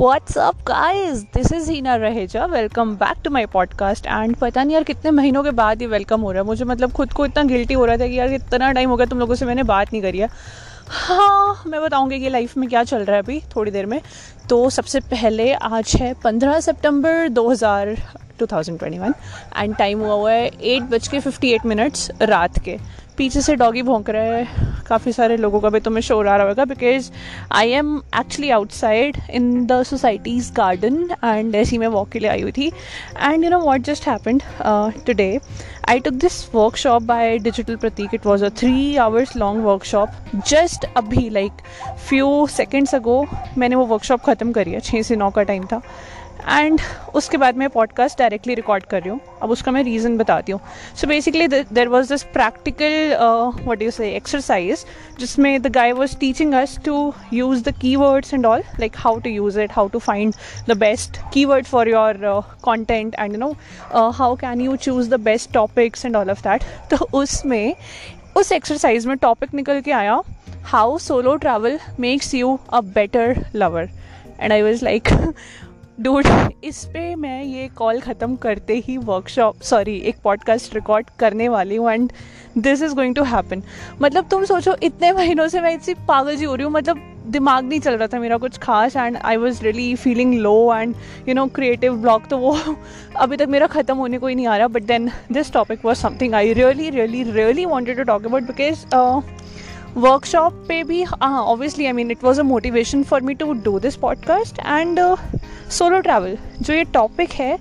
What's up, guys? This is Hina Raheja. Welcome back to my podcast. And पता नहीं यार कितने महीनों के बाद ये वेलकम हो रहा है। मुझे मतलब खुद को इतना गिल्टी हो रहा था कि यार इतना टाइम हो गया, तुम लोगों से मैंने बात नहीं करी है। हाँ मैं बताऊँगी कि लाइफ में क्या चल रहा है अभी, थोड़ी देर में। तो सबसे पहले आज है पंद्रह सितंबर 2000 2021 एंड टाइम हुआ हुआ है एट बज के फिफ्टी एट मिनट्स रात के। पीछे से डॉगी भोंक रहा है काफ़ी सारे लोगों का भी तुम्हें शोर आ रहा होगा because I am actually outside in the society's garden and ऐसी मैं वॉक के लिए आई हुई थी। And you know what just happened today I took this workshop by digital Prateek it was a three hours long workshop just अभी like few seconds ago मैंने वो वर्कशॉप ख़त्म करी है छः से नौ का टाइम था। एंड उसके बाद मैं पॉडकास्ट डायरेक्टली रिकॉर्ड कर रही हूँ। अब उसका मैं रीज़न बताती हूँ। So basically there was this practical what you say exercise जिसमें the guy was teaching us to use the key words and all like how to use it how to find the best key word for your content and you know how can you choose the best topics and all of that तो उसमें, उस exercise में topic निकल के आया how solo travel makes you a better lover and I was like dude इस पे मैं ये कॉल ख़त्म करते ही वर्कशॉप सॉरी एक पॉडकास्ट रिकॉर्ड करने वाली हूँ and this is going to happen मतलब तुम सोचो, इतने महीनों से मैं इतनी पागल जी हो रही हूँ मतलब दिमाग नहीं चल रहा था मेरा कुछ खास and I was really feeling low and you know creative block तो वो अभी तक मेरा ख़त्म होने को ही नहीं आ रहा but then this topic was something I really really really wanted to talk about because workshop पे भी हाँ obviously I mean it was a motivation for me to do this podcast and solo travel जो ये topic है,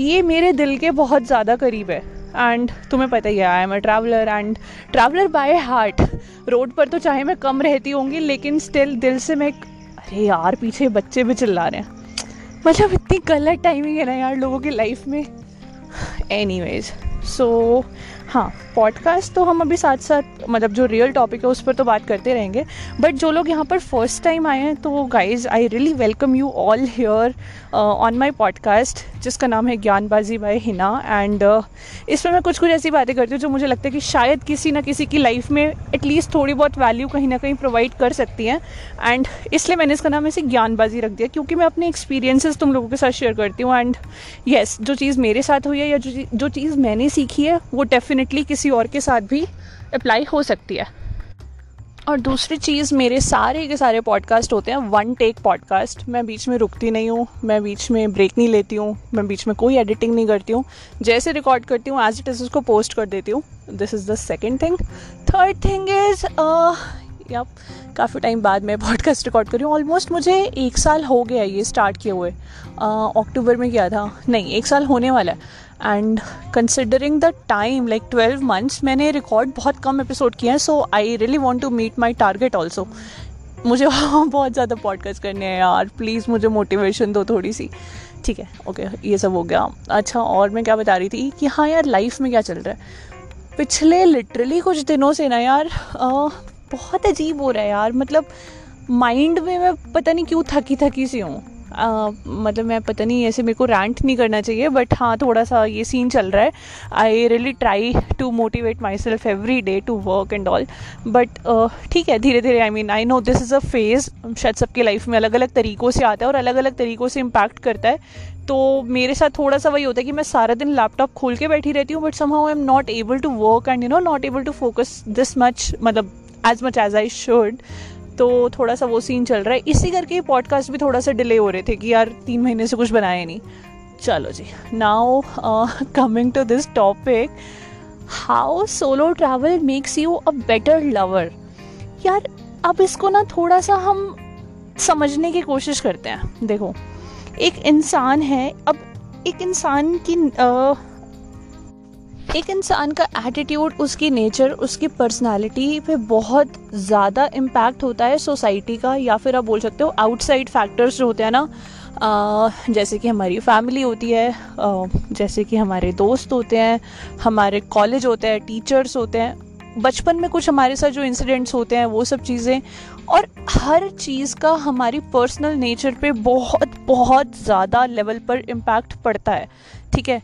ये मेरे दिल के बहुत ज़्यादा करीब है। एंड तुम्हें पता ही है I am a traveller and traveller by heart road पर तो चाहे मैं कम रहती होंगी, लेकिन स्टिल दिल से मैं अरे यार, पीछे बच्चे भी चिल्ला रहे हैं। मतलब इतनी गलत टाइमिंग है ना यार लोगों की लाइफ में। एनी सो हाँ पॉडकास्ट तो हम अभी साथ साथ मतलब जो रियल टॉपिक है उस पर तो बात करते रहेंगे। बट जो लोग यहाँ पर फ़र्स्ट टाइम आए हैं तो guys I really welcome you all here on my podcast जिसका नाम है Gyanbaazi by Hina. And uh, इसमें मैं कुछ कुछ ऐसी बातें करती हूँ जो मुझे लगता है कि शायद किसी ना किसी की लाइफ में एटलीस्ट थोड़ी बहुत वैल्यू कहीं ना कहीं प्रोवाइड कर सकती हैं। एंड इसलिए मैंने इसका नाम ऐसे ज्ञानबाजी रख दिया क्योंकि मैं अपने एक्सपीरियंसेस तुम लोगों के साथ शेयर करती हूँ। एंड येस जो चीज़ मेरे साथ हुई है या जो चीज़ मैंने सीखी है, वो डेफिनेटली किसी और के साथ भी अप्लाई हो सकती है। और दूसरी चीज़, मेरे सारे के सारे पॉडकास्ट होते हैं वन टेक पॉडकास्ट मैं बीच में रुकती नहीं हूँ, मैं बीच में ब्रेक नहीं लेती हूँ, मैं बीच में कोई एडिटिंग नहीं करती हूँ। जैसे रिकॉर्ड करती हूँ एज इट इज़ उसको पोस्ट कर देती हूँ। This is the second thing third thing is या काफ़ी टाइम बाद मैं पॉडकास्ट रिकॉर्ड कर रही हूँ। ऑलमोस्ट मुझे एक साल हो गया ये स्टार्ट किए हुए। अक्टूबर में किया था। नहीं, एक साल होने वाला है। And considering the time like twelve months मैंने रिकॉर्ड बहुत कम एपिसोड किए हैं so I really want to meet my target also मुझे बहुत ज़्यादा पॉडकास्ट करने हैं यार प्लीज़ मुझे मोटिवेशन दो थोड़ी सी। ठीक है ओके ये सब हो गया। अच्छा और मैं क्या बता रही थी कि हाँ यार लाइफ में क्या चल रहा है? पिछले लिटरली कुछ दिनों से ना यार आ, बहुत अजीब हो रहा है यार। मतलब माइंड में मैं पता नहीं क्यों थकी थकी सी हूँ। मतलब मैं पता नहीं, ऐसे मेरे को रैंट नहीं करना चाहिए बट हाँ थोड़ा सा ये सीन चल रहा है। I really try to motivate myself every day to work and all but ठीक है धीरे धीरे I mean I know this is a phase शायद सबकी लाइफ में अलग अलग तरीक़ों से आता है और अलग अलग तरीक़ों से इम्पैक्ट करता है। तो मेरे साथ थोड़ा सा वही होता है कि मैं सारा दिन लैपटॉप खोल के बैठी रहती हूँ but somehow I am not able to work and you know not able to focus this much मतलब as much as I should तो थोड़ा सा वो सीन चल रहा है। इसी करके पॉडकास्ट भी थोड़ा सा डिले हो रहे थे कि यार तीन महीने से कुछ बनाया नहीं। चलो जी now coming to this topic how solo travel makes you a better lover यार अब इसको ना थोड़ा सा हम समझने की कोशिश करते हैं। देखो एक इंसान है अब एक इंसान की uh, एक इंसान का एटीट्यूड उसकी नेचर उसकी पर्सनालिटी पे बहुत ज़्यादा इम्पैक्ट होता है सोसाइटी का, या फिर आप बोल सकते हो आउटसाइड फैक्टर्स जो होते हैं ना जैसे कि हमारी फैमिली होती है जैसे कि हमारे दोस्त होते हैं, हमारे कॉलेज होते हैं टीचर्स होते हैं, बचपन में कुछ हमारे साथ जो इंसिडेंट्स होते हैं, वो सब चीज़ें, और हर चीज़ का हमारी पर्सनल नेचर पे बहुत बहुत ज़्यादा लेवल पर इम्पैक्ट पड़ता है, ठीक है?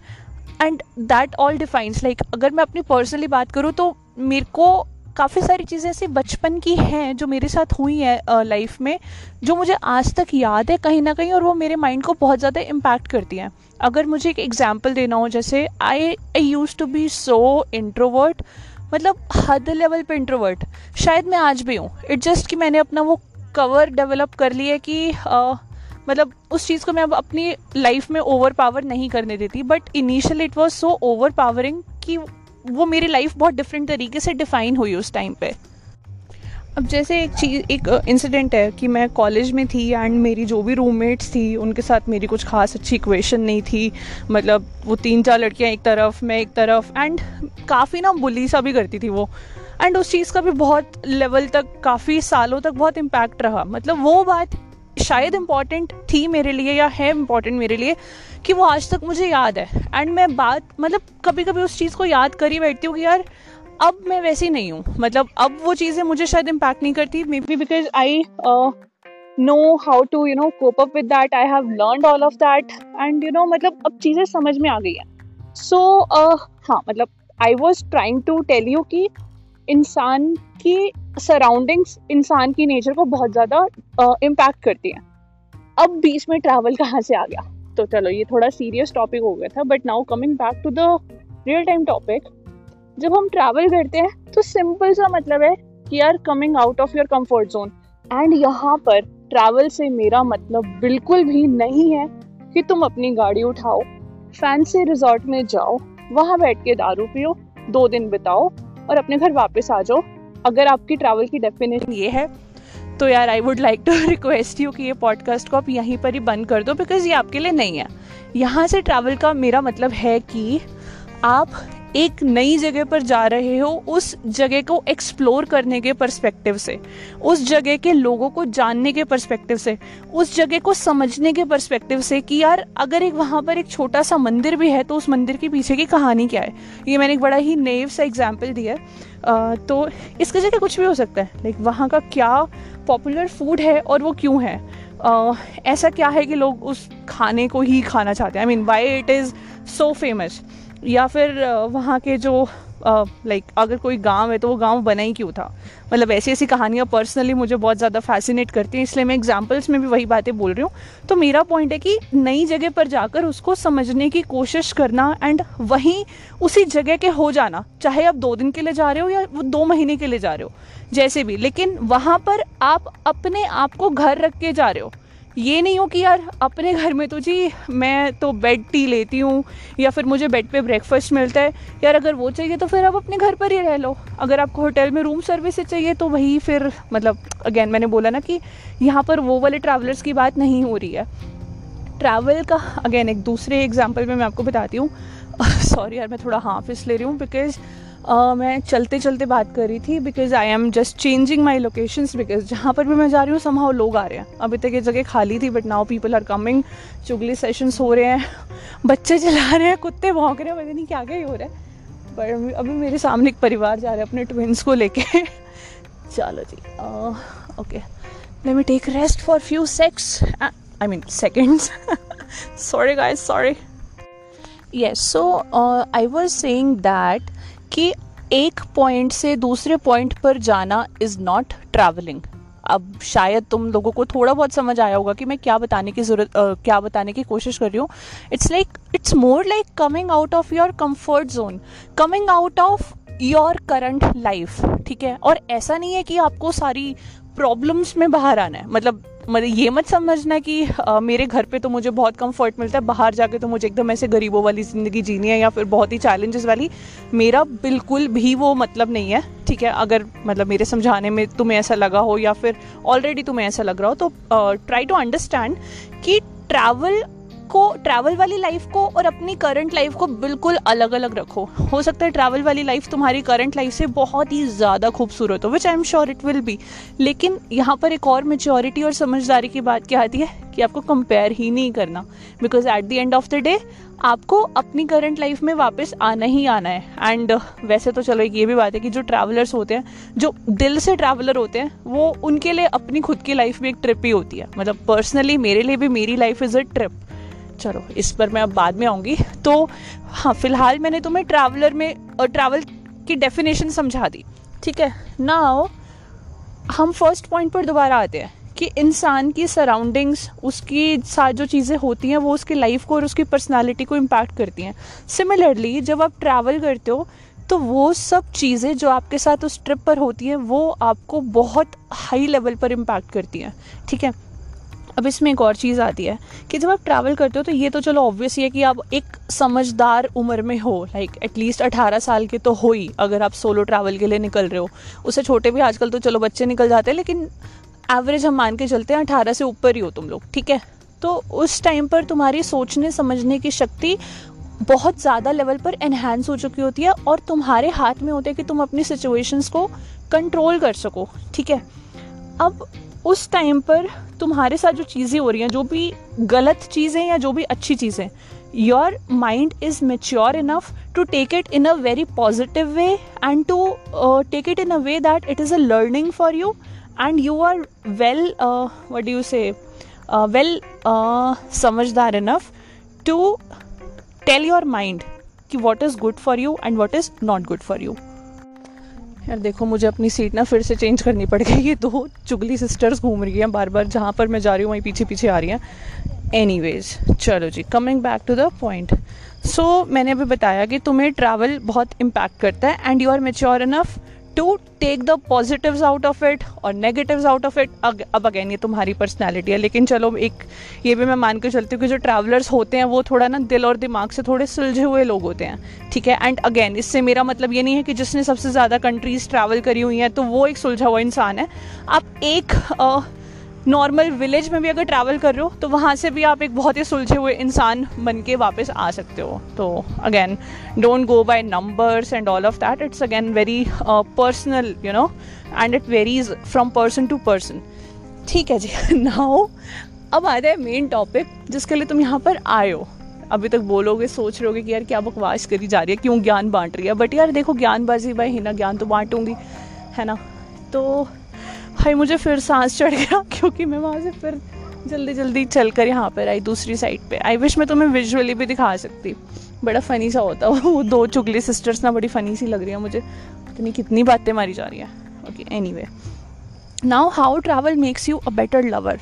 And that all defines like अगर मैं अपनी पर्सनली बात करूँ तो मेरे को काफ़ी सारी चीज़ें ऐसी बचपन की हैं जो मेरे साथ हुई है लाइफ में जो मुझे आज तक याद है कहीं ना कहीं और वो मेरे माइंड को बहुत ज़्यादा इम्पैक्ट करती हैं। अगर मुझे एक एग्ज़ाम्पल देना हो जैसे I I used to be so introvert मतलब हद लेवल पे इंट्रोवर्ट शायद मैं आज भी हूँ। इट जस्ट कि मैंने अपना वो कवर डेवलप कर लिया कि आ, मतलब उस चीज़ को मैं अब अपनी लाइफ में ओवर पावर नहीं करने देती but initial it was so overpowering कि वो मेरी लाइफ बहुत डिफरेंट तरीके से डिफाइन हुई उस टाइम पे। अब जैसे एक चीज़, एक इंसिडेंट है कि मैं कॉलेज में थी एंड मेरी जो भी रूममेट्स थी, उनके साथ मेरी कुछ खास अच्छी इक्वेशन नहीं थी। मतलब वो तीन चार लड़कियाँ एक तरफ़, मैं एक तरफ़ एंड काफ़ी ना बुली सा भी करती थी वो। एंड उस चीज़ का भी बहुत लेवल तक, काफ़ी सालों तक बहुत इम्पैक्ट रहा। मतलब वो बात शायद इंपॉर्टेंट थी मेरे लिए या है इंपॉर्टेंट मेरे लिए कि वो आज तक मुझे याद है। एंड मैं बात मतलब कभी कभी उस चीज़ को याद कर ही बैठती हूँ कि यार अब मैं वैसी नहीं हूँ। मतलब अब वो चीज़ें मुझे शायद इम्पैक्ट नहीं करती। Maybe because I know how to you know cope up with that I have learn all of that and you know मतलब अब चीज़ें समझ में आ गई हैं। सो so, uh, हाँ मतलब I was trying to tell you कि इंसान की सराउंडिंग्स इंसान की नेचर को बहुत ज़्यादा इम्पैक्ट करती हैं। अब बीच में ट्रैवल कहाँ से आ गया? तो चलो, ये थोड़ा सीरियस टॉपिक हो गया था but now coming back to the real time topic जब हम ट्रैवल करते हैं तो सिंपल सा मतलब है कि are coming out of your comfort zone and यहाँ पर ट्रैवल से मेरा मतलब बिल्कुल भी नहीं है कि तुम अपनी गाड़ी उठाओ फैंसी रिजॉर्ट में जाओ, वहाँ बैठ के दारू पियो, दो दिन बिताओ और अपने घर वापस आ जाओ, अगर आपकी ट्रैवल की डेफिनेशन ये है। तो यार I would like to request you कि ये पॉडकास्ट को आप यहीं पर ही बंद कर दो बिकॉज़ ये आपके लिए नहीं है। यहाँ से ट्रैवल का मेरा मतलब है कि आप एक नई जगह पर जा रहे हो उस जगह को एक्सप्लोर करने के पर्सपेक्टिव से उस जगह के लोगों को जानने के पर्सपेक्टिव से उस जगह को समझने के पर्सपेक्टिव से कि यार अगर एक वहाँ पर एक छोटा सा मंदिर भी है तो उस मंदिर के पीछे की कहानी क्या है? ये मैंने एक बड़ा ही नेव सा एग्ज़ाम्पल दिया है। तो इसकी जगह कुछ भी हो सकता है। लाइक वहाँ का क्या पॉपुलर फ़ूड है और वो क्यों है? Uh, ऐसा क्या है कि लोग उस खाने को ही खाना चाहते हैं? I mean why it is so famous या फिर वहाँ के जो लाइक अगर कोई गाँव है तो वो गाँव बना ही क्यों था? मतलब ऐसी ऐसी कहानियाँ पर्सनली मुझे बहुत ज़्यादा फैसिनेट करती हैं, इसलिए मैं एग्जाम्पल्स में भी वही बातें बोल रही हूँ। तो मेरा पॉइंट है कि नई जगह पर जाकर उसको समझने की कोशिश करना एंड वहीं उसी जगह के हो जाना, चाहे आप दो दिन के लिए जा रहे हो या वो दो महीने के लिए जा रहे हो, जैसे भी। लेकिन वहाँ पर आप अपने आप को घर रख के जा रहे हो। ये नहीं हो कि यार अपने घर में तो जी मैं तो बेड टी लेती हूँ, या फिर मुझे बेड पे ब्रेकफास्ट मिलता है। यार अगर वो चाहिए तो फिर आप अपने घर पर ही रह लो। अगर आपको होटल में रूम सर्विस चाहिए तो वही फिर मतलब अगेन मैंने बोला ना कि यहाँ पर वो वाले ट्रैवलर्स की बात नहीं हो रही है। ट्रैवल का अगेन एक दूसरे एग्ज़ाम्पल में मैं आपको बताती हूँ। सॉरी यार, मैं थोड़ा हाफ़ इस ले रही हूँ बिकॉज़ uh, मैं चलते चलते बात कर रही थी because I am just changing my locations because जहाँ पर भी मैं जा रही हूँ समहाउ लोग आ रहे हैं। अभी तक ये जगह खाली थी but now people are coming चुगली सेशंस हो रहे हैं। बच्चे चला रहे हैं कुत्ते भौंक रहे हैं पता नहीं क्या क्या ही हो रहा है। पर अभी मेरे सामने एक परिवार जा रहे हैं अपने ट्विंस को लेके। चलो जी okay let me take rest for few secs I mean seconds sorry guys sorry so uh, i was saying that कि एक पॉइंट से दूसरे पॉइंट पर जाना इज़ नॉट ट्रैवलिंग अब शायद तुम लोगों को थोड़ा बहुत समझ आया होगा कि मैं क्या बताने की ज़रूरत क्या बताने की कोशिश कर रही हूँ। It's like it's more like coming out of your comfort zone coming out of your current life ठीक है? और ऐसा नहीं है कि आपको सारी प्रॉब्लम्स में बाहर आना है। मतलब मतलब ये मत समझना कि आ, मेरे घर पे तो मुझे बहुत कंफर्ट मिलता है बाहर जाके तो मुझे एकदम ऐसे गरीबों वाली ज़िंदगी जीनी है या फिर बहुत ही चैलेंजेस वाली। मेरा बिल्कुल भी वो मतलब नहीं है ठीक है? अगर मतलब मेरे समझाने में तुम्हें ऐसा लगा हो या फिर ऑलरेडी तुम्हें ऐसा लग रहा हो तो ट्राई टू अंडरस्टैंड कि ट्रैवल को ट्रैवल वाली लाइफ को और अपनी करंट लाइफ को बिल्कुल अलग अलग रखो। हो सकता है ट्रैवल वाली लाइफ तुम्हारी करंट लाइफ से बहुत ही ज़्यादा खूबसूरत हो which I am sure it will be लेकिन यहाँ पर एक और मेच्योरिटी और समझदारी की बात क्या आती है कि आपको कंपेयर ही नहीं करना। Because at the end of the day आपको अपनी करंट लाइफ में वापस आना ही आना है। एंड वैसे तो चलो ये भी बात है कि जो ट्रैवलर्स होते हैं, जो दिल से ट्रैवलर होते हैं, वो उनके लिए अपनी खुद की लाइफ में एक ट्रिप ही होती है। मतलब पर्सनली मेरे लिए भी मेरी लाइफ इज़ अ ट्रिप चलो, इस पर मैं अब बाद में आऊँगी। तो हाँ फ़िलहाल मैंने तुम्हें ट्रैवलर में ट्रैवल की डेफिनेशन समझा दी, ठीक है? नाउ हम फ़र्स्ट पॉइंट पर दोबारा आते हैं कि इंसान की सराउंडिंग्स उसकी साथ जो चीज़ें होती हैं, वो उसकी लाइफ को और उसकी पर्सनालिटी को इम्पैक्ट करती हैं। सिमिलरली जब आप ट्रैवल करते हो तो वो सब चीज़ें जो आपके साथ उस ट्रिप पर होती हैं, वो आपको बहुत हाई लेवल पर इम्पैक्ट करती हैं, ठीक है? अब इसमें एक और चीज़ आती है कि जब आप ट्रैवल करते हो तो ये तो चलो ऑब्वियस ही है कि आप एक समझदार उम्र में हो लाइक एटलीस्ट अठारह साल के तो हो ही, अगर आप सोलो ट्रैवल के लिए निकल रहे हो। उससे छोटे भी आजकल तो चलो बच्चे निकल जाते हैं, लेकिन एवरेज हम मान के चलते हैं अठारह से ऊपर ही हो तुम लोग, ठीक है? तो उस टाइम पर तुम्हारी सोचने, समझने की शक्ति बहुत ज़्यादा लेवल पर एनहेंस हो चुकी होती है और तुम्हारे हाथ में होते हैं कि तुम अपनी सिचुएशंस को कंट्रोल कर सको, ठीक है? अब उस टाइम पर तुम्हारे साथ जो चीज़ें हो रही हैं जो भी गलत चीज़ें या जो भी अच्छी चीज़ें your mind is mature enough to take it in a very positive way and to take it in a way that it is a learning for you and you are well what what say uh, समझदार enough to tell your mind कि what is good for you and what is not good for you. यार देखो, मुझे अपनी seat ना फिर से change करनी पड़ गई ये दो चुगली सिस्टर्स घूम रही हैं बार बार जहाँ पर मैं जा रही हूँ, वहीं पीछे पीछे आ रही हैं। एनी चलो जी coming back to the point so मैंने अभी बताया कि तुम्हें ट्रैवल बहुत इम्पैक्ट करता है and you are mature enough to take the positives out of it और नेगेटिव्स आउट ऑफ़ इट अब अगेन ये तुम्हारी पर्सनैलिटी है लेकिन चलो एक ये भी मैं मान के चलती हूँ कि जो ट्रैवलर्स होते हैं वो थोड़ा ना दिल और दिमाग से थोड़े सुलझे हुए लोग होते हैं ठीक है? एंड अगेन इससे मेरा मतलब ये नहीं है कि जिसने सबसे ज़्यादा कंट्रीज़ ट्रैवल करी हुई हैं तो वो एक सुलझा हुआ इंसान है। आप एक uh, नॉर्मल विलेज में भी अगर ट्रैवल कर रहे हो तो वहाँ से भी आप एक बहुत ही सुलझे हुए इंसान बन के वापस आ सकते हो। तो again don't go by numbers and all of that it's again very personal you know and it varies from person to person ठीक है जी नाउ अब आ जाए मेन टॉपिक जिसके लिए तुम यहाँ पर आए हो। अभी तक बोलोगे, सोच रहे कि यार क्या बकवास करी जा रही है, क्यों ज्ञान बांट रही है। बट यार देखो, ज्ञानबाजी भाई, हिना ज्ञान तो बांटूँगी, है ना? तो भाई मुझे फिर सांस चढ़ गया क्योंकि मैं वहाँ से फिर जल्दी जल्दी चल कर यहाँ पर आई, दूसरी साइड पे आई। विश मैं तुम्हें विजुअली भी दिखा सकती। बड़ा फ़नी सा होता वो दो चुगली सिस्टर्स ना बड़ी फ़नी सी लग रही है मुझे। इतनी कितनी बातें मारी जा रही है। Okay anyway now how travel makes you a better lover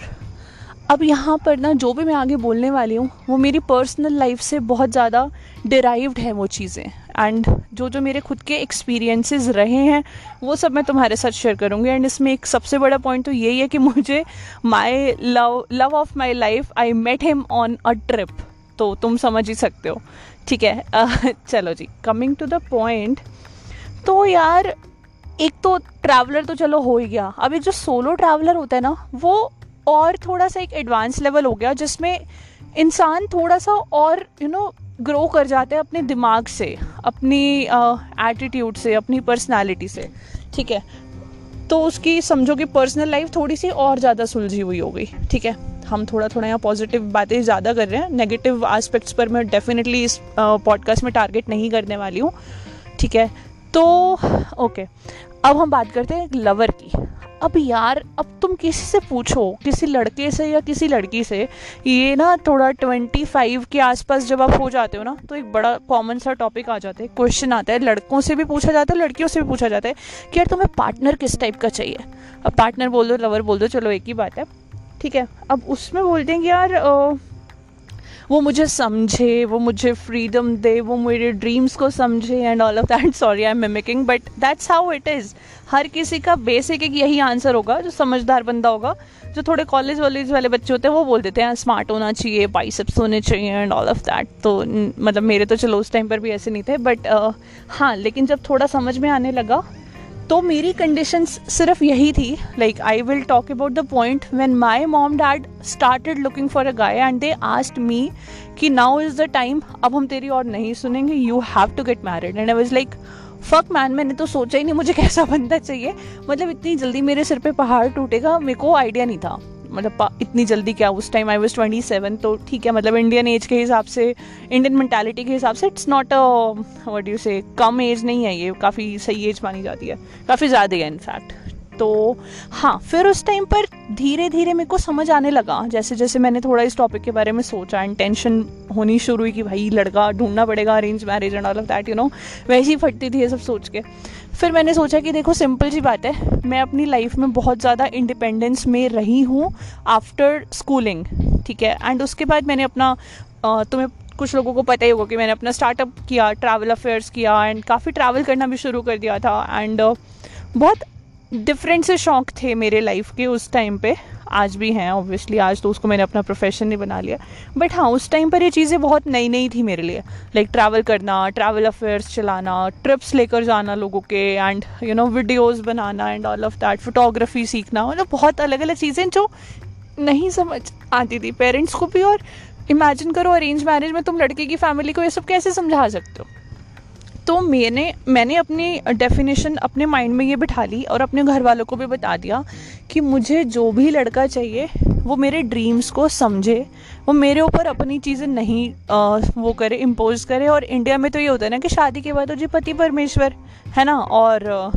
अब यहाँ पर ना जो भी मैं आगे बोलने वाली हूँ वो मेरी पर्सनल लाइफ से बहुत ज़्यादा डिराइव्ड है वो चीज़ें। एंड जो जो मेरे खुद के एक्सपीरियंसेस रहे हैं वो सब मैं तुम्हारे साथ शेयर करूँगी। एंड इसमें एक सबसे बड़ा पॉइंट तो यही है कि मुझे my love love of my life I met him on a trip तो तुम समझ ही सकते हो। ठीक है? uh, चलो जी कमिंग टू द पॉइंट तो यार एक तो ट्रैवलर तो चलो हो ही गया। अब एक जो सोलो ट्रैवलर होता है ना वो और थोड़ा सा एक एडवांस लेवल हो गया जिसमें इंसान थोड़ा सा और यू नो ग्रो कर जाते हैं अपने दिमाग से अपनी एटीट्यूड uh, से अपनी पर्सनालिटी से। ठीक है? तो उसकी समझो कि पर्सनल लाइफ थोड़ी सी और ज़्यादा सुलझी हुई हो गई। ठीक है? हम थोड़ा थोड़ा यहाँ पॉजिटिव बातें ज़्यादा कर रहे हैं। नेगेटिव एस्पेक्ट्स पर मैं डेफिनेटली इस पॉडकास्ट uh, में टारगेट नहीं करने वाली हूँ। ठीक है? तो ओके okay. अब हम बात करते हैं लवर की। अब यार, अब तुम किसी से पूछो, किसी लड़के से या किसी लड़की से, ये ना थोड़ा ट्वेंटी फाइव के आसपास जब आप हो जाते हो ना तो एक बड़ा कॉमन सा टॉपिक आ जाता है क्वेश्चन आता है, लड़कों से भी पूछा जाता है, लड़कियों से भी पूछा जाता है कि यार तुम्हें पार्टनर किस टाइप का चाहिए? अब पार्टनर बोल दो लवर बोल दो, चलो एक ही बात है, ठीक है? अब उसमें बोलते हैं कि यार वो मुझे समझे, वो मुझे फ्रीडम दे, वो मेरे ड्रीम्स को समझे and all of that sorry I am mimicking but that's how it is हर किसी का बेसिक एक यही आंसर होगा, जो समझदार बंदा होगा, जो थोड़े कॉलेज वॉलेज वाले बच्चे होते हैं, वो बोल देते हैं स्मार्ट होना चाहिए बाइसेप्स होने चाहिए एंड ऑल ऑफ़ दैट तो मतलब मेरे तो चलो उस टाइम पर भी ऐसे नहीं थे बट हाँ लेकिन जब थोड़ा समझ में आने लगा तो मेरी कंडीशंस सिर्फ़ यही थी like I will talk about the point when my mom dad started looking for a guy and they asked me कि नाउ इज़ द टाइम अब हम तेरी और नहीं सुनेंगे you have to get married and I was like fuck man मैंने तो सोचा ही नहीं मुझे कैसा बनना चाहिए। मतलब इतनी जल्दी मेरे सिर पे पहाड़ टूटेगा, मेरे को आइडिया नहीं था। मतलब इतनी जल्दी क्या उस time I was twenty seven तो ठीक है मतलब इंडियन एज के हिसाब से इंडियन मैंटेलिटी के हिसाब से it's not a what you say come age नहीं है ये, काफ़ी सही एज मानी जाती है, काफ़ी ज़्यादा है इनफैक्ट तो हाँ फिर उस टाइम पर धीरे धीरे मेरे को समझ आने लगा। जैसे जैसे मैंने थोड़ा इस टॉपिक के बारे में सोचा एंड टेंशन होनी शुरू हुई कि भाई लड़का ढूंढना पड़ेगा arrange marriage and all of that you know वैसे ही फटती थी ये सब सोच के। फिर मैंने सोचा कि देखो सिंपल सी बात है, मैं अपनी लाइफ में बहुत ज़्यादा इंडिपेंडेंस में रही हूँ आफ्टर स्कूलिंग ठीक है? एंड उसके बाद मैंने अपना तुम्हें कुछ लोगों को पता ही होगा कि मैंने अपना स्टार्टअप किया ट्रैवल अफेयर्स किया एंड काफ़ी ट्रैवल करना भी शुरू कर दिया था। एंड बहुत डिफरेंट से शौक थे मेरे लाइफ के उस टाइम पे। आज भी हैं ऑब्वियसली आज तो उसको मैंने अपना प्रोफेशन नहीं बना लिया। बट हाँ उस टाइम पर ये चीज़ें बहुत नई नई थी मेरे लिए। लाइक ट्रैवल करना ट्रैवल अफेयर्स चलाना ट्रिप्स लेकर जाना लोगों के and you know videos banana and all of that photography सीखना मतलब बहुत अलग अलग चीज़ें जो नहीं समझ आती थी। पेरेंट्स को भी और इमेजिन करो अरेंज मैरिज में तुम लड़के की फैमिली को ये सब कैसे समझा सकते हो? तो मैंने मैंने अपनी डेफिनेशन अपने माइंड में ये बिठा ली और अपने घर वालों को भी बता दिया कि मुझे जो भी लड़का चाहिए वो मेरे ड्रीम्स को समझे वो मेरे ऊपर अपनी चीज़ें नहीं आ, वो करे इम्पोज करे और इंडिया में तो ये होता है ना कि शादी के बाद तो जी पति परमेश्वर है ना? और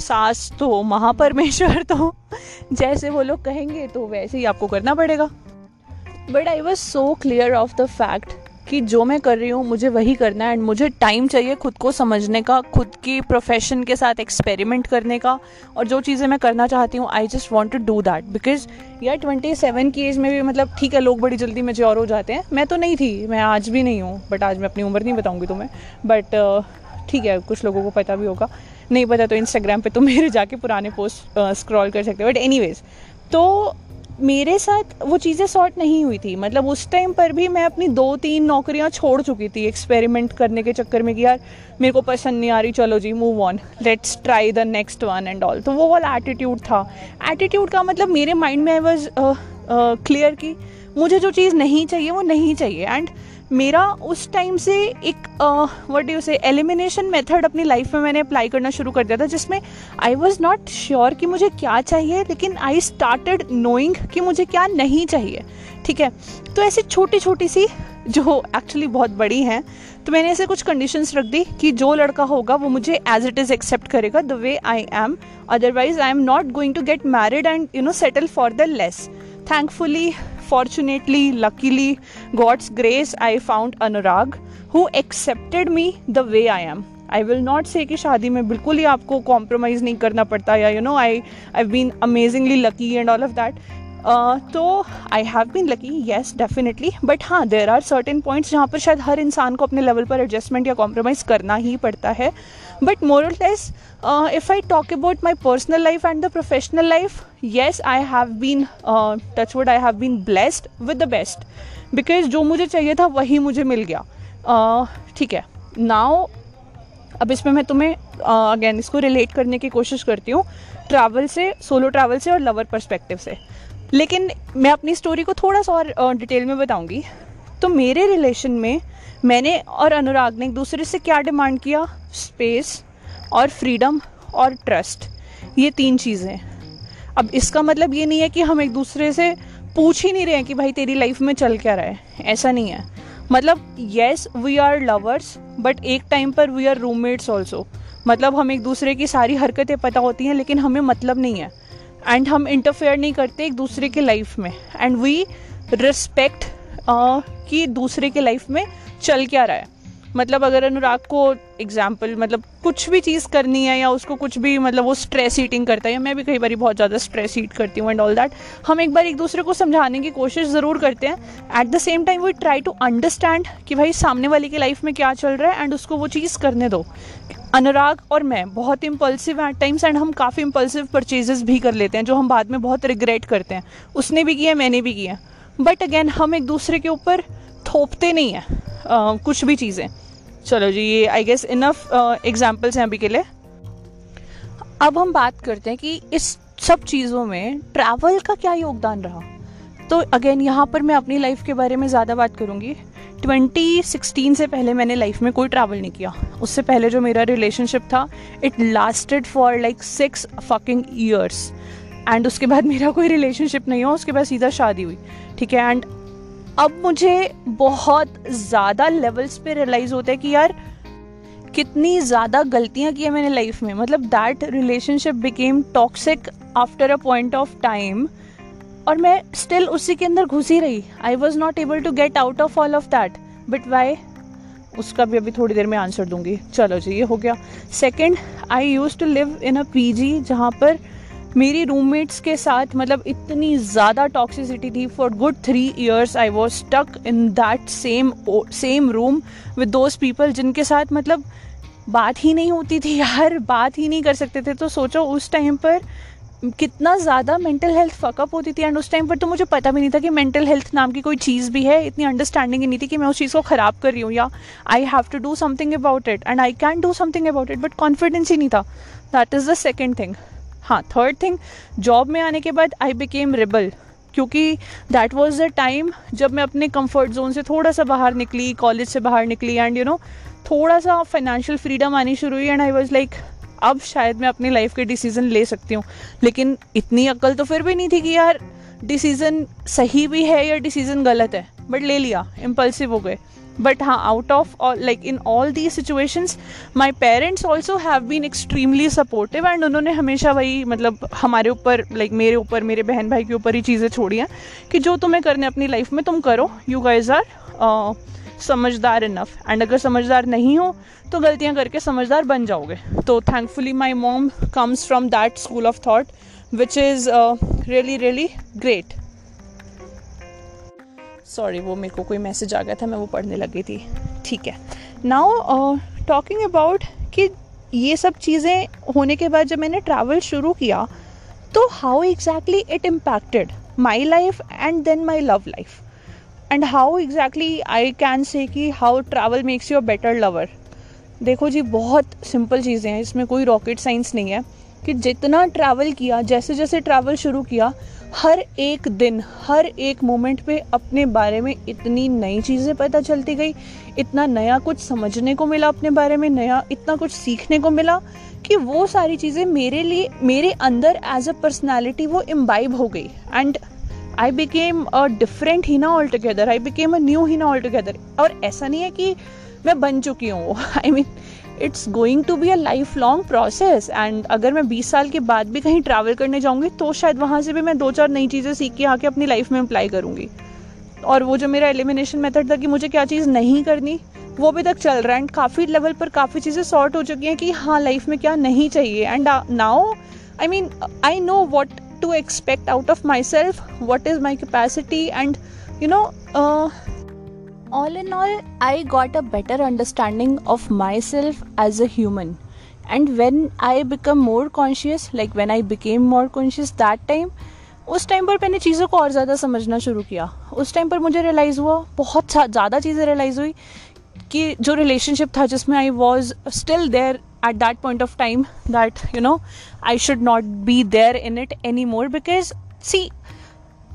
सास तो महापरमेश्वर तो जैसे वो लोग कहेंगे तो वैसे ही आपको करना पड़ेगा। But I was so clear of the fact कि जो मैं कर रही हूँ, मुझे वही करना है। एंड मुझे टाइम चाहिए खुद को समझने का, खुद की प्रोफेशन के साथ एक्सपेरिमेंट करने का। और जो चीज़ें मैं करना चाहती हूँ I just want to do that because यार ट्वेंटी सेवन की एज में भी मतलब ठीक है, लोग बड़ी जल्दी मेच्योर हो जाते हैं। मैं तो नहीं थी, मैं आज भी नहीं हूँ बट आज मैं अपनी उम्र नहीं बताऊँगी तुम्हें। बट ठीक है, कुछ लोगों को पता भी होगा। नहीं पता तो इंस्टाग्राम पे तो मेरे जाके पुराने पोस्ट स्क्रॉल कर सकते हो। बट एनी तो मेरे साथ वो चीज़ें सॉर्ट नहीं हुई थी। मतलब उस टाइम पर भी मैं अपनी दो तीन नौकरियाँ छोड़ चुकी थी एक्सपेरिमेंट करने के चक्कर में कि यार, मेरे को पसंद नहीं आ रही, चलो जी move on let's try the next one and all तो वो वाला एटीट्यूड था। एटीट्यूड का मतलब मेरे माइंड में आई वॉज़ क्लियर कि मुझे जो चीज़ नहीं चाहिए, वो नहीं चाहिए। एंड मेरा उस टाइम से एक what you say elimination method अपनी लाइफ में मैंने अप्लाई करना शुरू कर दिया था, जिसमें आई वॉज़ नॉट श्योर कि मुझे क्या चाहिए, लेकिन आई स्टार्टेड नोइंग कि मुझे क्या नहीं चाहिए। ठीक है? तो ऐसी छोटी छोटी सी, जो एक्चुअली बहुत बड़ी हैं तो मैंने ऐसे कुछ कंडीशंस रख दी कि जो लड़का होगा वो मुझे एज इट इज़ एक्सेप्ट करेगा the way I am otherwise I am not going to get married and you know settle for the less thankfully fortunately, luckily, God's grace, I found Anurag who accepted me the way I am. I will not say कि शादी में बिल्कुल ही आपको compromise नहीं करना पड़ता या you know I I been amazingly lucky and all of that तो I have been lucky yes definitely but हाँ देर आर सर्टेन पॉइंट्स जहाँ पर शायद हर इंसान को अपने लेवल पर एडजस्टमेंट या कॉम्प्रोमाइज़ करना ही पड़ता है. But more or less if I talk about my personal life and the professional life yes I have been touch wood I have been blessed with the best because जो मुझे चाहिए था, वही मुझे मिल गया. ठीक है. नाउ अब इसमें मैं तुम्हें अगेन इसको रिलेट करने की कोशिश करती हूँ. ट्रैवल से सोलो ट्रैवल से और लवर परस्पेक्टिव से. लेकिन मैं अपनी स्टोरी को थोड़ा सा और डिटेल में बताऊँगी। तो मेरे रिलेशन में मैंने और अनुराग ने एक दूसरे से क्या डिमांड किया? स्पेस और फ्रीडम और ट्रस्ट ये तीन चीज़ें। अब इसका मतलब ये नहीं है कि हम एक दूसरे से पूछ ही नहीं रहे हैं कि भाई तेरी लाइफ में चल क्या रहा है। ऐसा नहीं है। मतलब yes we are lovers but एक टाइम पर वी आर रूममेट्स ऑल्सो मतलब हम एक दूसरे की सारी हरकतें पता होती हैं, लेकिन हमें मतलब नहीं है। एंड हम इंटरफेयर नहीं करते एक दूसरे के लाइफ में. एंड वी रिस्पेक्ट कि दूसरे के लाइफ में चल क्या रहा है. मतलब अगर अनुराग को एग्ज़ाम्पल मतलब कुछ भी चीज़ करनी है या उसको कुछ भी मतलब वो स्ट्रेस ईटिंग करता है, या मैं भी कई बार बहुत ज़्यादा स्ट्रेस ईट करती हूँ एंड ऑल दैट हम एक बार एक दूसरे को समझाने की कोशिश ज़रूर करते हैं. At the same time we try to understand कि भाई सामने वाले की लाइफ में क्या चल रहा है एंड उसको वो चीज़ करने दो. अनुराग और मैं बहुत इम्पल्सिव एट टाइम्स एंड हम काफ़ी इम्पल्सिव परचेजेस भी कर लेते हैं, जो हम बाद में बहुत रिग्रेट करते हैं। उसने भी किया, मैंने भी किया। बट अगेन हम एक दूसरे के ऊपर थोपते नहीं हैं कुछ भी चीज़ें। चलो जी, ये आई गेस इनफ एग्जाम्पल्स हैं अभी के लिए। अब हम बात करते हैं कि इस सब चीज़ों में ट्रैवल का क्या योगदान रहा? तो अगेन यहाँ पर मैं अपनी लाइफ के बारे में ज़्यादा बात करूँगी। 2016 से पहले मैंने लाइफ में कोई ट्रैवल नहीं किया। उससे पहले जो मेरा रिलेशनशिप था it lasted for like six fucking years and उसके बाद मेरा कोई रिलेशनशिप नहीं हुआ, उसके बाद सीधा शादी हुई, ठीक है? एंड अब मुझे बहुत ज़्यादा लेवल्स पे रियलाइज़ होता है कि यार, कितनी ज़्यादा गलतियाँ की है मैंने लाइफ में। मतलब that relationship became toxic after a point of time और मैं स्टिल उसी के अंदर घुसी रही। I was not able to get out of all of that but why उसका भी अभी थोड़ी देर में आंसर दूँगी। चलो जी, ये हो गया। Second I used to live in a P G जहाँ पर मेरी रूममेट्स के साथ मतलब इतनी ज़्यादा टॉक्सिसिटी थी। For good three years I was stuck in that same same room with those people जिनके साथ मतलब बात ही नहीं होती थी यार, बात ही नहीं कर सकते थे। तो सोचो, उस टाइम पर कितना ज़्यादा मेंटल हेल्थ फकअप होती थी एंड उस टाइम पर तो मुझे पता भी नहीं था कि मेंटल हेल्थ नाम की कोई चीज़ भी है। इतनी अंडरस्टैंडिंग ही नहीं थी कि मैं उस चीज़ को ख़राब कर रही हूँ, या I have to do something about it and I can do something about it but confidence ही नहीं था। That is the second thing हाँ थर्ड थिंग जॉब में आने के बाद आई बिकेम रिबल क्योंकि दैट वॉज़ द टाइम जब मैं अपने कंफर्ट जोन से थोड़ा सा बाहर निकली कॉलेज से बाहर निकली एंड यू नो थोड़ा सा फाइनेंशियल फ्रीडम आनी शुरू हुई एंड आई वॉज़ लाइक अब शायद मैं अपनी लाइफ के डिसीज़न ले सकती हूँ। लेकिन इतनी अक्ल तो फिर भी नहीं थी कि यार डिसीज़न सही भी है या डिसीज़न गलत है। बट ले लिया इम्पल्सिव हो गए। बट हाँ out of like in all the situations my parents also have been extremely supportive and उन्होंने हमेशा वही मतलब हमारे ऊपर लाइक like, मेरे ऊपर मेरे बहन भाई के ऊपर ही चीज़ें छोड़ी हैं कि जो तुम्हें करने अपनी लाइफ में तुम करो। यू गाइज़ आर समझदार इनफ एंड अगर समझदार नहीं हो तो गलतियाँ करके समझदार बन जाओगे. तो thankfully my mom comes from that school of thought which is really really great sorry वो मेरे को कोई मैसेज आ गया था, मैं वो पढ़ने लगी थी. ठीक है. नाउ टॉकिंग अबाउट कि ये सब चीज़ें होने के बाद जब मैंने ट्रैवल शुरू किया तो how exactly it impacted my life and then my love life and how exactly I can say कि how travel makes you a better lover देखो जी, बहुत सिंपल चीज़ें हैं, इसमें कोई रॉकेट साइंस नहीं है कि जितना ट्रैवल किया जैसे जैसे ट्रैवल शुरू किया, हर एक दिन, हर एक मोमेंट पे अपने बारे में इतनी नई चीज़ें पता चलती गई, इतना नया कुछ समझने को मिला अपने बारे में, नया इतना कुछ सीखने को मिला कि वो सारी चीज़ें मेरे लिए, मेरे अंदर एज अ पर्सनैलिटी वो इम्बाइब हो गई। And I became a different Hina all together I became a new Hina all together और ऐसा नहीं है कि मैं बन चुकी हूँ। I mean it's going to be a lifelong process and अगर मैं 20 साल के बाद भी कहीं ट्रैवल करने जाऊँगी तो शायद वहाँ से भी मैं दो चार नई चीज़ें सीख के आके अपनी लाइफ में अप्लाई करूँगी। और वो जो मेरा एलिमिनेशन मेथड था कि मुझे क्या चीज़ नहीं करनी, वो अभी तक चल रहा है। एंड काफ़ी लेवल पर काफ़ी चीज़ें सॉर्ट हो चुकी हैं कि हाँ लाइफ में क्या नहीं चाहिए। And now I mean I know what to expect out of myself what is my capacity and you know uh, all in all i got a better understanding of myself as a human and when i become more conscious like when i became more conscious that time उस time पर मैंने चीज़ों को और ज़्यादा समझना शुरू किया उस टाइम पर मुझे रियलाइज़ हुआ बहुत ज़्यादा चीज़ें रियलाइज़ हुई कि जो रिलेशनशिप था जिसमें I was still there at that point of time that you know I should not be there in it any more because see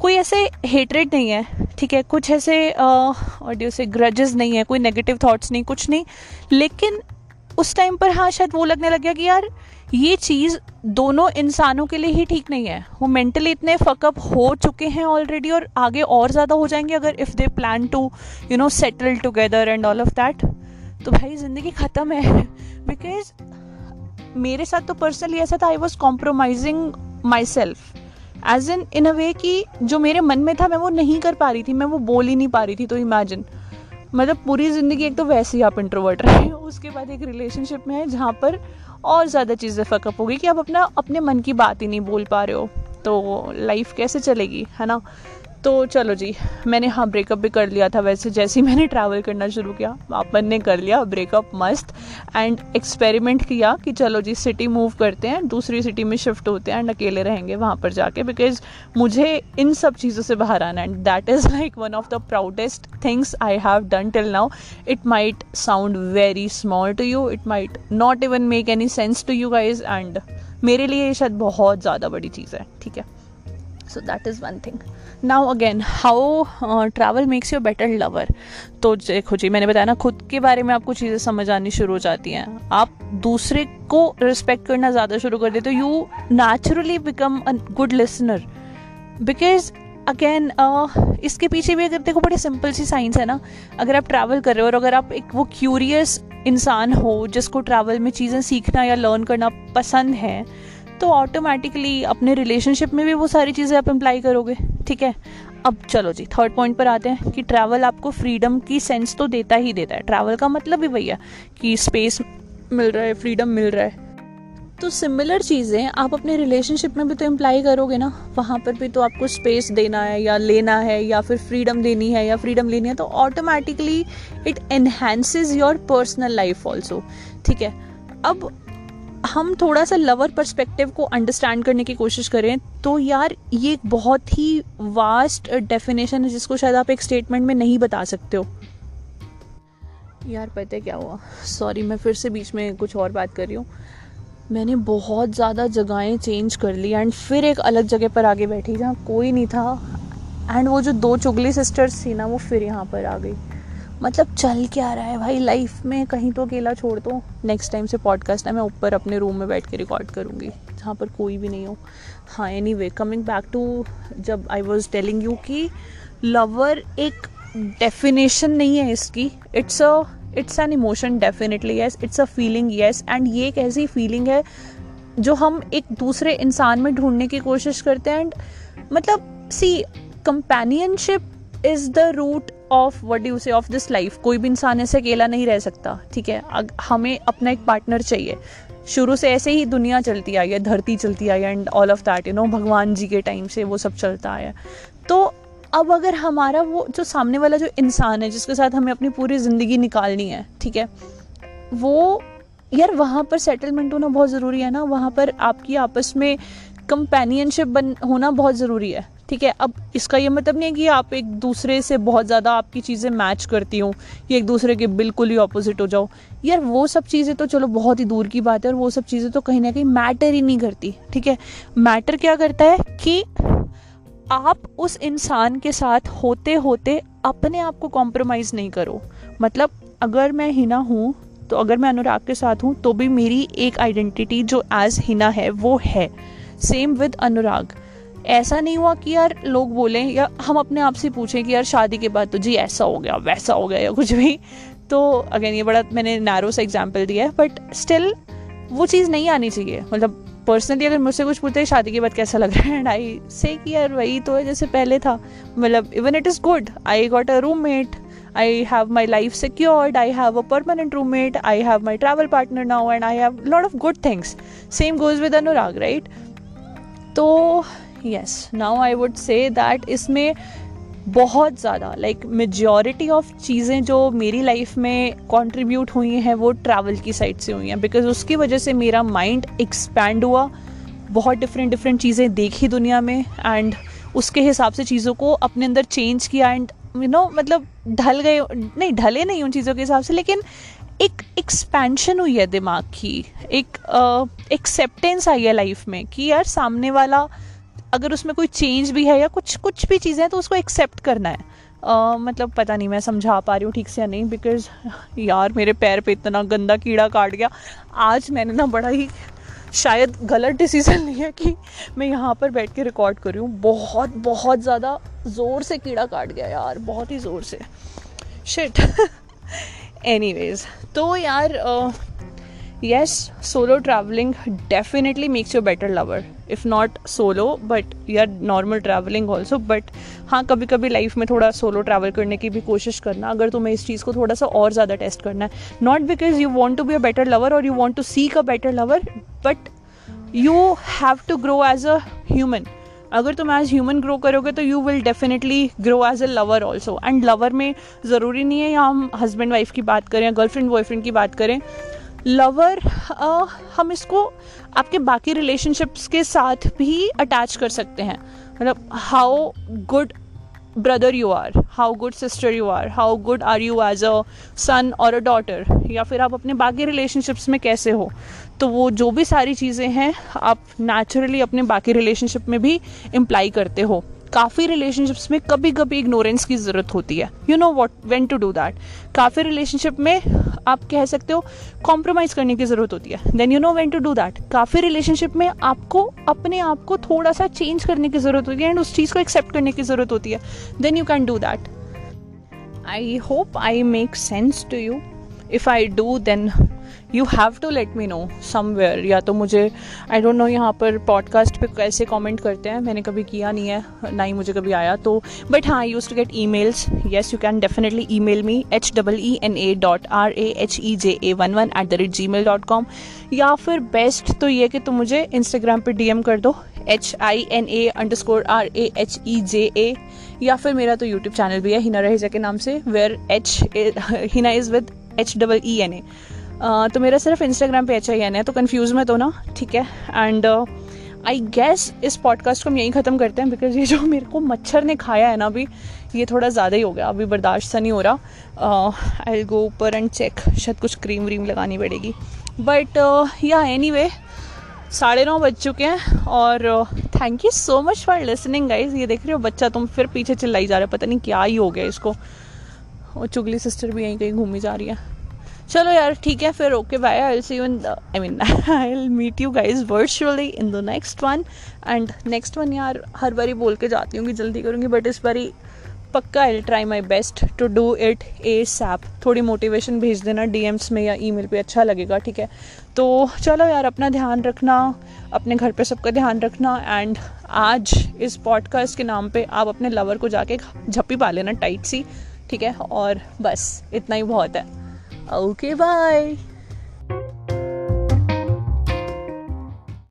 कोई ऐसे हेटरेट नहीं है, ठीक है? कुछ ऐसे ऑडियो से ग्रजेस नहीं है, कोई नेगेटिव थॉट्स नहीं, कुछ नहीं। लेकिन उस टाइम पर हाँ शायद वो लगने लग गया कि यार ये चीज़ दोनों इंसानों के लिए ही ठीक नहीं है। वो मेंटली इतने फकअप हो चुके हैं ऑलरेडी और आगे और ज़्यादा हो जाएँगे अगर if they plan to you know settle together and all of that तो भाई ज़िंदगी ख़त्म है। बिकॉज़ मेरे साथ तो पर्सनली ऐसा था I was compromising myself as in in a way कि जो मेरे मन में था, मैं वो नहीं कर पा रही थी, मैं वो बोल ही नहीं पा रही थी तो इमेजिन मतलब पूरी ज़िंदगी एक तो वैसे ही आप इंट्रोवर्ट रहे उसके बाद एक रिलेशनशिप में है जहाँ पर और ज़्यादा चीज़ें फकअप होगी कि आप अपना, अपने मन की बात ही नहीं बोल पा रहे हो तो लाइफ कैसे चलेगी, है ना? तो चलो जी, मैंने हाँ ब्रेकअप भी कर लिया था वैसे, जैसे ही मैंने ट्रैवल करना शुरू किया, अपन ने कर लिया ब्रेकअप मस्त एंड एक्सपेरिमेंट किया कि चलो जी सिटी मूव करते हैं, दूसरी सिटी में शिफ्ट होते हैं एंड अकेले रहेंगे वहाँ पर जाके बिकॉज़ मुझे इन सब चीज़ों से बाहर आना and that is like one of the proudest things I have done till now it might sound very small to you it might not even make any sense to you guys and मेरे लिए ये शायद बहुत ज़्यादा बड़ी चीज़ है, ठीक है? So that is one thing now again how travel makes you better lover तो देखो जी, मैंने बताया ना, खुद के बारे में आपको चीज़ें समझ आनी शुरू हो जाती हैं। आप दूसरे को रिस्पेक्ट करना ज़्यादा शुरू कर देते हो। You naturally become a good listener because again इसके पीछे भी अगर देखो, बड़ी सिंपल सी साइंस है ना। अगर आप ट्रैवल कर रहे हो और अगर आप एक वो क्यूरियस इंसान हो, जिसको ट्रैवल में चीज़ें सीखना या लर्न करना पसंद है तो ऑटोमेटिकली अपने रिलेशनशिप में भी वो सारी चीज़ें आप अप्लाई करोगे, ठीक है? अब चलो जी थर्ड पॉइंट पर आते हैं कि ट्रैवल आपको फ्रीडम की सेंस तो देता ही देता है। ट्रैवल का मतलब ही है कि स्पेस मिल रहा है फ्रीडम मिल रहा है। तो सिमिलर चीज़ें आप अपने रिलेशनशिप में भी तो इम्प्लाई करोगे ना, वहाँ पर भी तो आपको स्पेस देना है या लेना है या फिर फ्रीडम देनी है या फ्रीडम लेनी है तो automatically it enhances your personal life also ठीक है? अब हम थोड़ा सा लवर पर्सपेक्टिव को अंडरस्टैंड करने की कोशिश करें तो यार ये एक बहुत ही वास्ट डेफिनेशन है जिसको शायद आप एक स्टेटमेंट में नहीं बता सकते हो। यार पता है क्या हुआ? सॉरी मैं फिर से बीच में कुछ और बात कर रही हूँ। मैंने बहुत ज़्यादा जगहें चेंज कर ली एंड फिर एक अलग जगह पर आगे बैठी जहाँ कोई नहीं था। एंड वो जो दो चुगली सिस्टर्स थी ना, वो फिर यहाँ पर आ गई। मतलब चल क्या रहा है भाई? लाइफ में कहीं तो अकेला छोड़ दो। नेक्स्ट टाइम से पॉडकास्ट है, मैं ऊपर अपने रूम में बैठ के रिकॉर्ड करूँगी, जहाँ पर कोई भी नहीं हो। हाँ anyway coming back to जब आई वॉज़ टेलिंग यू कि लवर एक डेफिनेशन नहीं है इसकी। It's a it's an emotion definitely yes it's a feeling yes and ये एक ऐसी फीलिंग है जो हम एक दूसरे इंसान में ढूँढने की कोशिश करते हैं। एंड मतलब see companionship is the root of what you say of this life कोई भी इंसान ऐसे अकेला नहीं रह सकता, ठीक है? हमें अपना एक पार्टनर चाहिए। शुरू से ऐसे ही दुनिया चलती आई है, धरती चलती आई है and all of that you know भगवान जी के टाइम से वो सब चलता आया। तो अब अगर हमारा वो, जो सामने वाला जो इंसान है, जिसके साथ हमें अपनी पूरी ज़िंदगी निकालनी है, ठीक है? वो, यार वहाँ पर सेटलमेंट होना बहुत ज़रूरी है ना, वहाँ पर आपकी आपस में कंपेनियनशिप बन, होना बहुत ज़रूरी है। ठीक है, अब इसका ये मतलब नहीं है कि आप एक दूसरे से बहुत ज़्यादा आपकी चीज़ें मैच करती हूँ या एक दूसरे के बिल्कुल ही ऑपोजिट हो जाओ। यार, वो सब चीज़ें तो चलो बहुत ही दूर की बात है, और वो सब चीज़ें तो कहीं ना कहीं मैटर ही नहीं करती, ठीक है? मैटर क्या करता है कि आप उस इंसान के साथ होते होते अपने आप को कॉम्प्रोमाइज़ नहीं करो। मतलब अगर मैं हिना हूँ तो अगर मैं अनुराग के साथ हूँ तो भी मेरी एक आइडेंटिटी जो एज हिना है, वो है। Same with Anurag. ऐसा नहीं हुआ कि यार लोग बोलें या हम अपने आप से पूछें कि यार शादी के बाद तो जी ऐसा हो गया, वैसा हो गया या कुछ भी। तो अगेन ये बड़ा मैंने नैरो सा एग्ज़ाम्पल दिया है बट स्टिल वो चीज़ नहीं आनी चाहिए। मतलब पर्सनली अगर मुझसे कुछ पूछते शादी के बाद कैसा लग रहा है? एंड आई से कि यार वही तो है, जैसे पहले था। मतलब even it is good I got a roommate I have my life secured I have a permanent roommate I have my travel partner now and I have lot of good things same goes with Anurag right तो yes now I would say that इसमें बहुत ज़्यादा like majority of चीज़ें जो मेरी life में contribute हुई हैं, वो ट्रैवल की साइड से हुई हैं। बिकॉज़ उसकी वजह से मेरा माइंड एक्सपैंड हुआ। बहुत डिफरेंट डिफरेंट चीज़ें देखी दुनिया में। एंड उसके हिसाब से चीज़ों को अपने अंदर चेंज किया एंड यू नो मतलब ढल गए, नहीं, ढले नहीं उन चीज़ों के हिसाब से, लेकिन एक एक्सपेंशन हुई है दिमाग की। एक एक्सेप्टेंस आई है लाइफ में कि यार सामने वाला अगर उसमें कोई चेंज भी है या कुछ कुछ भी चीज़ें हैं तो उसको एक्सेप्ट करना है। uh, मतलब पता नहीं मैं समझा पा रही हूँ ठीक से या नहीं बिकॉज़ यार मेरे पैर पे इतना गंदा कीड़ा काट गया। आज मैंने ना बड़ा ही शायद गलत डिसीज़न लिया कि मैं यहाँ पर बैठ के रिकॉर्ड कर रही हूँ। बहुत बहुत ज़्यादा ज़ोर से कीड़ा काट गया यार बहुत ही ज़ोर से। शिट एनीवेज तो यार uh, yes solo traveling definitely makes you a better not solo but yeah normal traveling also. But हाँ कभी कभी लाइफ में थोड़ा सोलो ट्रैवल करने की भी कोशिश करना, अगर तुम्हें इस चीज़ को थोड़ा सा और ज़्यादा टेस्ट करना है. Not because you want to be a better lover और you want to seek a better lover but you have to grow as a human अगर तुम एज ह्यूमन ग्रो करोगे तो you will definitely grow as a lover also and lover में ज़रूरी नहीं है या हम हस्बैंड वाइफ की बात करें गर्लफ्रेंड बॉयफ्रेंड की बात करें. लवर हम इसको आपके बाकी रिलेशनशिप्स के साथ भी अटैच कर सकते हैं। मतलब how good brother you are how good sister you are how good are you as a son और अ डॉटर या फिर आप अपने बाकी रिलेशनशिप्स में कैसे हो। तो वो जो भी सारी चीज़ें हैं, आप नेचुरली अपने बाकी रिलेशनशिप में भी इम्प्लाई करते हो। काफ़ी रिलेशनशिप्स में कभी कभी इग्नोरेंस की ज़रूरत होती है। You know what when to do that काफ़ी रिलेशनशिप में आप कह सकते हो कॉम्प्रोमाइज़ करने की ज़रूरत होती है। Then you know when to do that काफ़ी रिलेशनशिप में आपको अपने आप को थोड़ा सा चेंज करने की ज़रूरत होती है एंड उस चीज़ को एक्सेप्ट करने की ज़रूरत होती है। Then you can do that I hope I make sense to you if I do then you have to let me know somewhere या तो मुझे आई डोंट नो यहाँ पर पॉडकास्ट पे कैसे कमेंट करते हैं। मैंने कभी किया नहीं है, ना ही मुझे कभी आया तो। बट हाँ use to get emails yes you can definitely email me H double E N A dot R A H E J A one one at the rate Gmail dot com या फिर best तो ये कि तुम मुझे Instagram पर D M कर दो H I N A underscore R A H E J A या फिर मेरा तो यूट्यूब चैनल भी है हिना रहेजा के नाम से where H Heena is with H double E N A तो मेरा सिर्फ़ इंस्टाग्राम पे एच आई एन है तो कन्फ्यूज़ मत हो ना ठीक है? एंड आई गेस इस पॉडकास्ट को हम यहीं ख़त्म करते हैं बिकॉज़ ये जो मेरे को मच्छर ने खाया है ना अभी, ये थोड़ा ज़्यादा ही हो गया, अभी बर्दाश्त सा नहीं हो रहा। आई गो ऊपर एंड चेक शायद कुछ क्रीम व्रीम लगानी पड़ेगी। बट या एनी वे साढ़े नौ बज चुके हैं, और thank you so much for listening guys ये देख रहे हो, बच्चा तुम फिर पीछे चिल्लाई जा रहे हो, पता नहीं क्या ही हो गया इसको। और चुगली सिस्टर भी यहीं कहीं घूमी जा रही है। चलो यार, ठीक है, फिर okay bye I see you in I mean I will meet you guys virtually in the next one and next one यार, हर बारी बोल के जाती हूँ कि जल्दी करूँगी बट इस बारी पक्का I try my best to do it ASAP थोड़ी मोटिवेशन भेज देना डीएम्स में या ईमेल पे अच्छा लगेगा, ठीक है? तो चलो यार, अपना ध्यान रखना, अपने घर पे सबका ध्यान रखना एंड आज इस पॉडकास्ट के नाम पे आप अपने लवर को जाके झप्पी पा लेना टाइट सी, ठीक है? और बस, इतना ही बहुत है। Okay, bye.